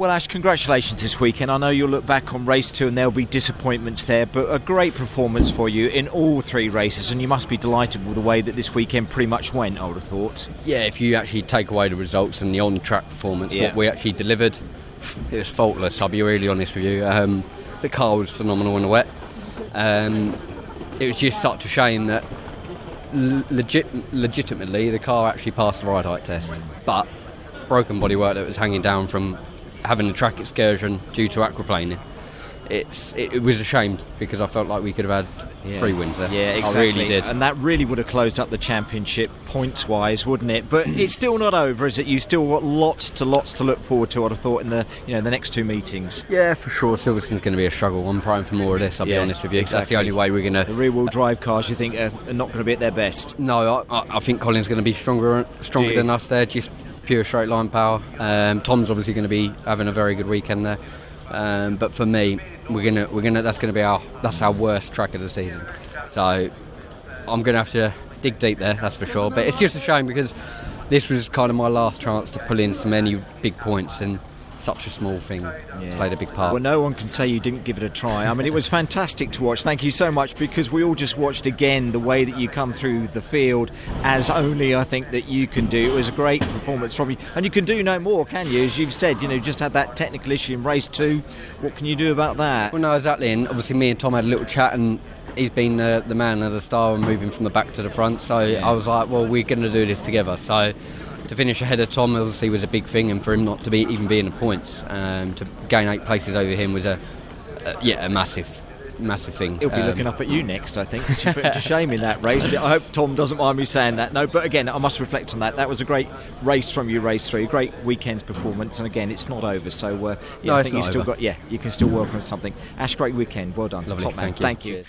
Well, Ash, congratulations this weekend. I know you'll look back on race two and there'll be disappointments there, but a great performance for you in all three races, and you must be delighted with the way that this weekend pretty much went, I would have thought. Yeah, if you actually take away the results and the on track performance, Yeah. what we actually delivered, it was faultless, I'll be really honest with you. Um, the car was phenomenal in the wet. Um, it was just such a shame that legit, legitimately the car actually passed the ride height test, but broken bodywork that was hanging down from having a track excursion due to aquaplaning. It's it, it was a shame because I felt like we could have had three wins there. Yeah, exactly. I really did. And that really would have closed up the championship points wise, wouldn't it? But it's still not over, is it? You still got lots to lots to look forward to. I'd have thought in the you know the next two meetings. Yeah, for sure. Silverstone's going to be a struggle. I'm praying for more of this. I'll Yeah, be honest with you. Exactly. That's the only way we're going to. The rear wheel drive cars, you think, are, are not going to be at their best. No, I, I- I think Colin's going to be stronger, stronger than us there. Just pure straight line power. Um, Tom's obviously going to be having a very good weekend there. Um, but for me, we're gonna we're gonna that's to be our that's our worst track of the season. So I'm going to have to dig deep there. That's for sure. But it's just a shame because this was kind of my last chance to pull in so many big points and such a small thing played a big part. Well, no one can say you didn't give it a try. I mean, it was fantastic to watch. Thank you so much because we all just watched again the way that you come through the field, as only I think that you can do. It was a great performance from you, and you can do no more, can you? As you've said, you know, just had that technical issue in race two. What can you do about that? Well, no, exactly. And obviously, me and Tom had a little chat, and he's been uh, the man of the star and moving from the back to the front. So I was like, well, we're going to do this together. So to finish ahead of Tom obviously was a big thing, and for him not to be even be in the points, um, to gain eight places over him was a, a yeah a massive, massive thing. He'll be Um, looking up at you next, I think, 'cause you put him to shame in that race. I hope Tom doesn't mind me saying that. No, but again, I must reflect on that. That was a great race from you, race three, great weekend's performance, and again, it's not over. So, uh, yeah, No, I think you not still got, yeah, you can still work on something. Ash, great weekend, well done, Lovely, top man. thank you. Thank you.